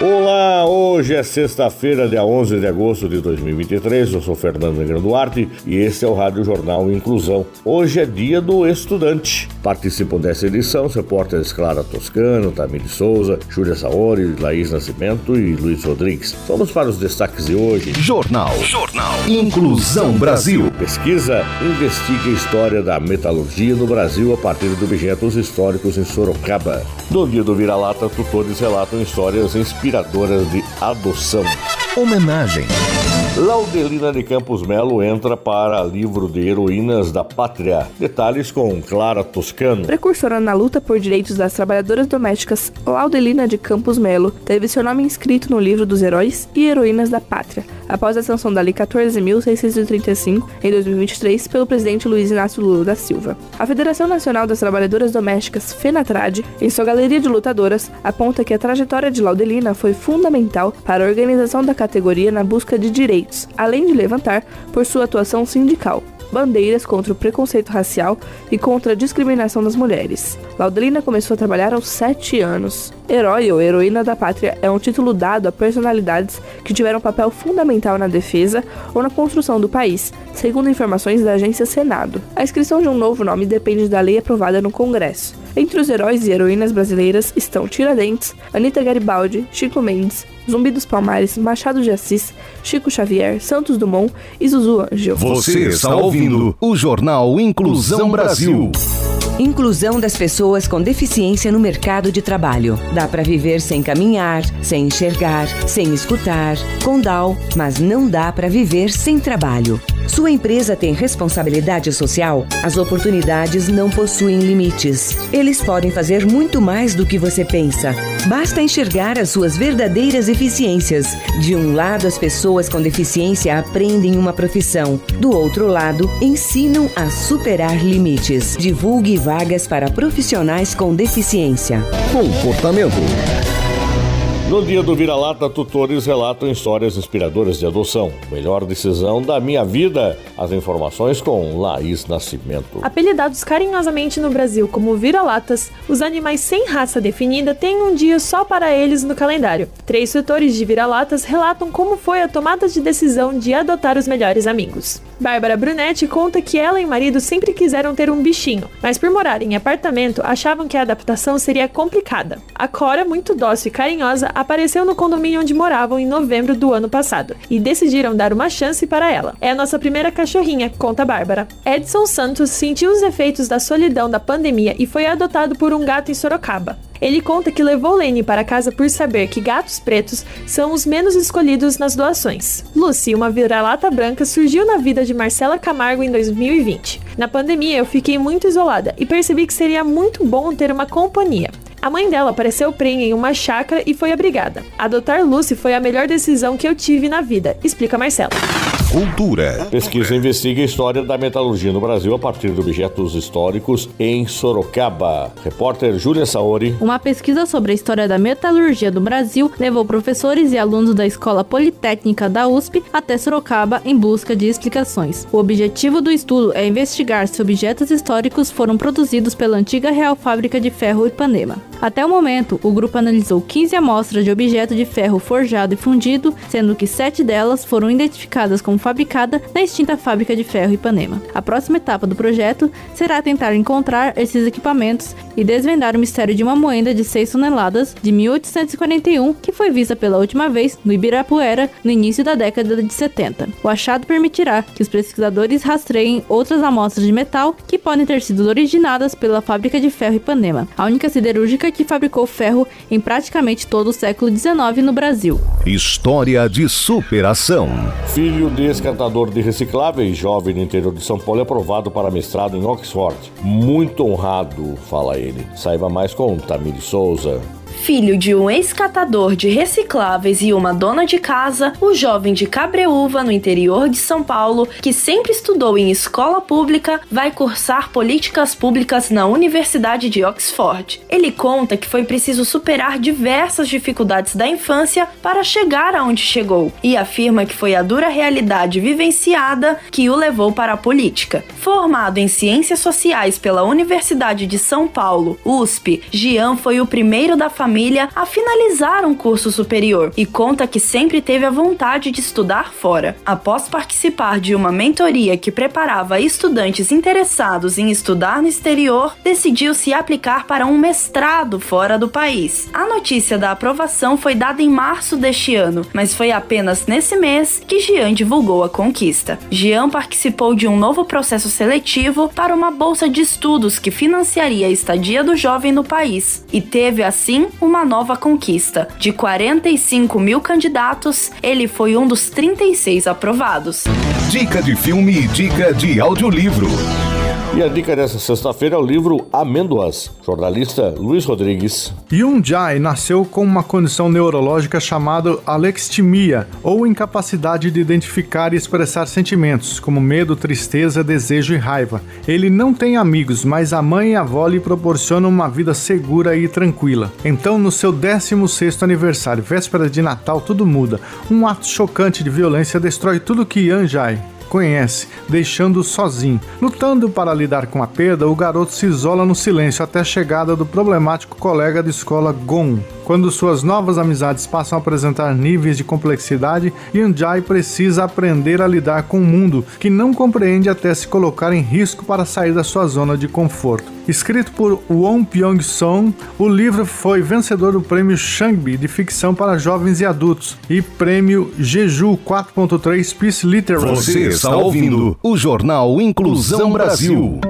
Olá, hoje é sexta-feira, dia 11 de agosto de 2023. Eu sou Fernando Negrão Duarte e este é o Rádio Jornal Inclusão. Hoje é dia do estudante. Participam dessa edição os repórteres Clara Toscano, Tamir Souza, Júlia Saori, Laís Nascimento e Luiz Rodrigues. Vamos para os destaques de hoje. Jornal. Jornal. Inclusão Brasil. Pesquisa investiga a história da metalurgia no Brasil a partir de objetos históricos em Sorocaba. No dia do Vira-Lata, tutores relatam histórias inspiradoras de adoção. Homenagem. Laudelina de Campos Melo entra para livro de heroínas da pátria. Detalhes com Clara Toscano. Precursora na luta por direitos das trabalhadoras domésticas, Laudelina de Campos Melo teve seu nome inscrito no livro dos heróis e heroínas da pátria, após a sanção da Lei 14.635 em 2023 pelo presidente Luiz Inácio Lula da Silva. A Federação Nacional das Trabalhadoras Domésticas, FENATRAD, em sua galeria de lutadoras, aponta que a trajetória de Laudelina foi fundamental para a organização da categoria na busca de direitos além de levantar, por sua atuação sindical, bandeiras contra o preconceito racial e contra a discriminação das mulheres. Laudelina começou a trabalhar aos 7 anos. Herói ou heroína da pátria é um título dado a personalidades que tiveram um papel fundamental na defesa ou na construção do país, segundo informações da agência Senado. A inscrição de um novo nome depende da lei aprovada no Congresso. Entre os heróis e heroínas brasileiras estão Tiradentes, Anita Garibaldi, Chico Mendes, Zumbi dos Palmares, Machado de Assis, Chico Xavier, Santos Dumont e Zuzu Angel. Você está ouvindo o Jornal Inclusão Brasil. Inclusão das pessoas com deficiência no mercado de trabalho. Dá para viver sem caminhar, sem enxergar, sem escutar, com DAO, mas não dá para viver sem trabalho. Sua empresa tem responsabilidade social? As oportunidades não possuem limites. Eles podem fazer muito mais do que você pensa. Basta enxergar as suas verdadeiras eficiências. De um lado, as pessoas com deficiência aprendem uma profissão. Do outro lado, ensinam a superar limites. Divulgue vagas para profissionais com deficiência. Comportamento. No dia do vira-lata, tutores relatam histórias inspiradoras de adoção. Melhor decisão da minha vida. As informações com Laís Nascimento. Apelidados carinhosamente no Brasil como vira-latas, os animais sem raça definida têm um dia só para eles no calendário. Três tutores de vira-latas relatam como foi a tomada de decisão de adotar os melhores amigos. Bárbara Brunetti conta que ela e o marido sempre quiseram ter um bichinho, mas por morar em apartamento achavam que a adaptação seria complicada. A Cora, muito dócil e carinhosa, apareceu no condomínio onde moravam em novembro do ano passado e decidiram dar uma chance para ela. É a nossa primeira cachorrinha, conta Bárbara. Edson Santos sentiu os efeitos da solidão da pandemia e foi adotado por um gato em Sorocaba. Ele conta que levou Lene para casa por saber que gatos pretos são os menos escolhidos nas doações. Lucy, uma vira-lata branca, surgiu na vida de Marcela Camargo em 2020. Na pandemia, eu fiquei muito isolada e percebi que seria muito bom ter uma companhia. A mãe dela apareceu prenha em uma chácara e foi abrigada. Adotar Lucy foi a melhor decisão que eu tive na vida, explica Marcela. Cultura. Pesquisa investiga a história da metalurgia no Brasil a partir de objetos históricos em Sorocaba. Repórter Júlia Saori. Uma pesquisa sobre a história da metalurgia do Brasil levou professores e alunos da Escola Politécnica da USP até Sorocaba em busca de explicações. O objetivo do estudo é investigar se objetos históricos foram produzidos pela antiga Real Fábrica de Ferro Ipanema. Até o momento, o grupo analisou 15 amostras de objeto de ferro forjado e fundido, sendo que sete delas foram identificadas como fabricada na extinta fábrica de ferro Ipanema. A próxima etapa do projeto será tentar encontrar esses equipamentos e desvendar o mistério de uma moeda de 6 toneladas de 1841 que foi vista pela última vez no Ibirapuera no início da década de 70. O achado permitirá que os pesquisadores rastreiem outras amostras de metal que podem ter sido originadas pela fábrica de ferro Ipanema, a única siderúrgica que fabricou ferro em praticamente todo o século XIX no Brasil. História de superação. Filho de ex-cantador de recicláveis, jovem no interior de São Paulo, é aprovado para mestrado em Oxford. Muito honrado, fala ele. Saiba mais com Tamir Souza. Filho de um ex-catador de recicláveis e uma dona de casa, o jovem de Cabreúva, no interior de São Paulo, que sempre estudou em escola pública, vai cursar políticas públicas na Universidade de Oxford. Ele conta que foi preciso superar diversas dificuldades da infância para chegar aonde chegou e afirma que foi a dura realidade vivenciada que o levou para a política. Formado em Ciências Sociais pela Universidade de São Paulo, USP, Gian foi o primeiro da família a finalizar um curso superior e conta que sempre teve a vontade de estudar fora. Após participar de uma mentoria que preparava estudantes interessados em estudar no exterior, decidiu se aplicar para um mestrado fora do país. A notícia da aprovação foi dada em março deste ano, mas foi apenas nesse mês que Gian divulgou a conquista. Gian participou de um novo processo seletivo para uma bolsa de estudos que financiaria a estadia do jovem no país e teve assim uma nova conquista. De 45 mil candidatos, ele foi um dos 36 aprovados. Dica de filme e dica de audiolivro. E a dica dessa sexta-feira é o livro Amêndoas, jornalista Luiz Rodrigues. Yun Jai nasceu com uma condição neurológica chamada alextimia, ou incapacidade de identificar e expressar sentimentos, como medo, tristeza, desejo e raiva. Ele não tem amigos, mas a mãe e a avó lhe proporcionam uma vida segura e tranquila. Então, no seu 16º aniversário, véspera de Natal, tudo muda. Um ato chocante de violência destrói tudo que Yan Jai conhece, deixando-o sozinho. Lutando para lidar com a perda, o garoto se isola no silêncio até a chegada do problemático colega de escola Gon. Quando suas novas amizades passam a apresentar níveis de complexidade, Yanjai precisa aprender a lidar com um mundo que não compreende até se colocar em risco para sair da sua zona de conforto. Escrito por Won Pyong-song, o livro foi vencedor do prêmio Shangbi de ficção para jovens e adultos e prêmio Jeju 4.3 Peace Literary. Você está ouvindo o Jornal Inclusão Brasil.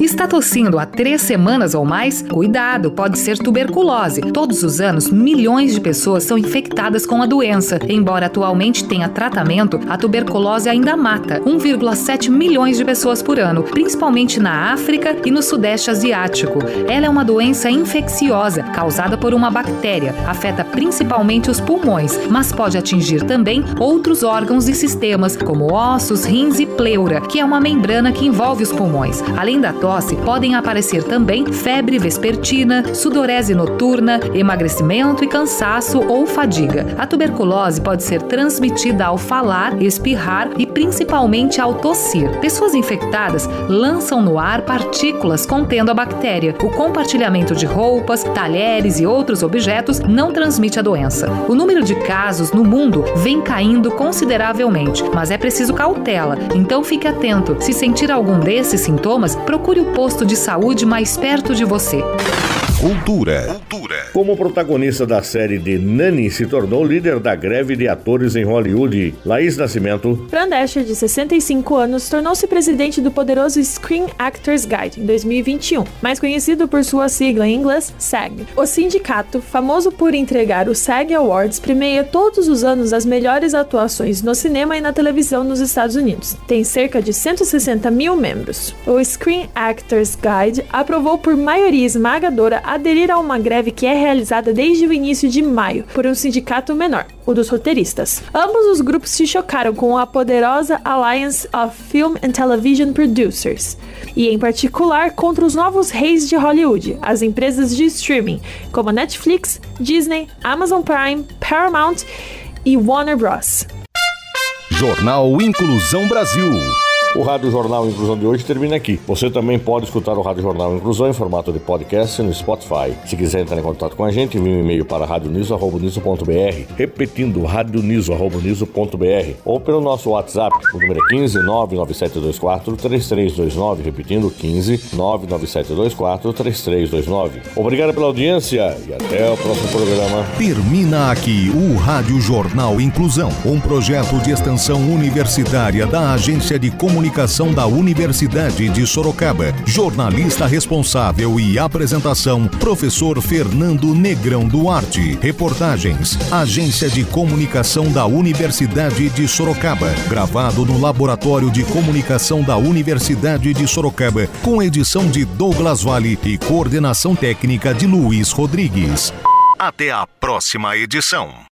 Está tossindo há três semanas ou mais? Cuidado, pode ser tuberculose. Todos os anos, milhões de pessoas são infectadas com a doença. Embora atualmente tenha tratamento, a tuberculose ainda mata 1,7 milhões de pessoas por ano, principalmente na África e no Sudeste Asiático. Ela é uma doença infecciosa causada por uma bactéria. Afeta principalmente os pulmões, mas pode atingir também outros órgãos e sistemas, como ossos, rins e pleura, que é uma membrana que envolve os pulmões. Além da tosse, podem aparecer também febre vespertina, sudorese noturna, emagrecimento e cansaço ou fadiga. A tuberculose pode ser transmitida ao falar, espirrar e principalmente ao tossir. Pessoas infectadas lançam no ar partículas contendo a bactéria. O compartilhamento de roupas, talheres e outros objetos não transmite a doença. O número de casos no mundo vem caindo consideravelmente, mas é preciso cautela, então fique atento. Se sentir algum desses sintomas, procure o posto de saúde mais perto de você. Cultura. Como protagonista da série de Nani se tornou líder da greve de atores em Hollywood, Laís Nascimento. Fran Drescher, de 65 anos, tornou-se presidente do poderoso Screen Actors Guild em 2021, mais conhecido por sua sigla em inglês SAG. O sindicato, famoso por entregar o SAG Awards, premia todos os anos as melhores atuações no cinema e na televisão nos Estados Unidos. Tem cerca de 160 mil membros. O Screen Actors Guide aprovou por maioria esmagadora aderir a uma greve que é realizada desde o início de maio por um sindicato menor, o dos roteiristas. Ambos os grupos se chocaram com a poderosa Alliance of Film and Television Producers, e em particular contra os novos reis de Hollywood, as empresas de streaming, como Netflix, Disney, Amazon Prime, Paramount e Warner Bros. Jornal Inclusão Brasil. O Rádio Jornal Inclusão de hoje termina aqui. Você também pode escutar o Rádio Jornal Inclusão em formato de podcast no Spotify. Se quiser entrar em contato com a gente, envie um e-mail para radioniso.br, repetindo radioniso.br, ou pelo nosso WhatsApp, o número é 15 99724 3329, repetindo 15 99724 3329. Obrigado pela audiência e até o próximo programa. Termina aqui o Rádio Jornal Inclusão, um projeto de extensão universitária da Agência de Comunicação da Universidade de Sorocaba. Jornalista responsável e apresentação, professor Fernando Negrão Duarte. Reportagens, Agência de Comunicação da Universidade de Sorocaba. Gravado no Laboratório de Comunicação da Universidade de Sorocaba, com edição de Douglas Vale e coordenação técnica de Luiz Rodrigues. Até a próxima edição.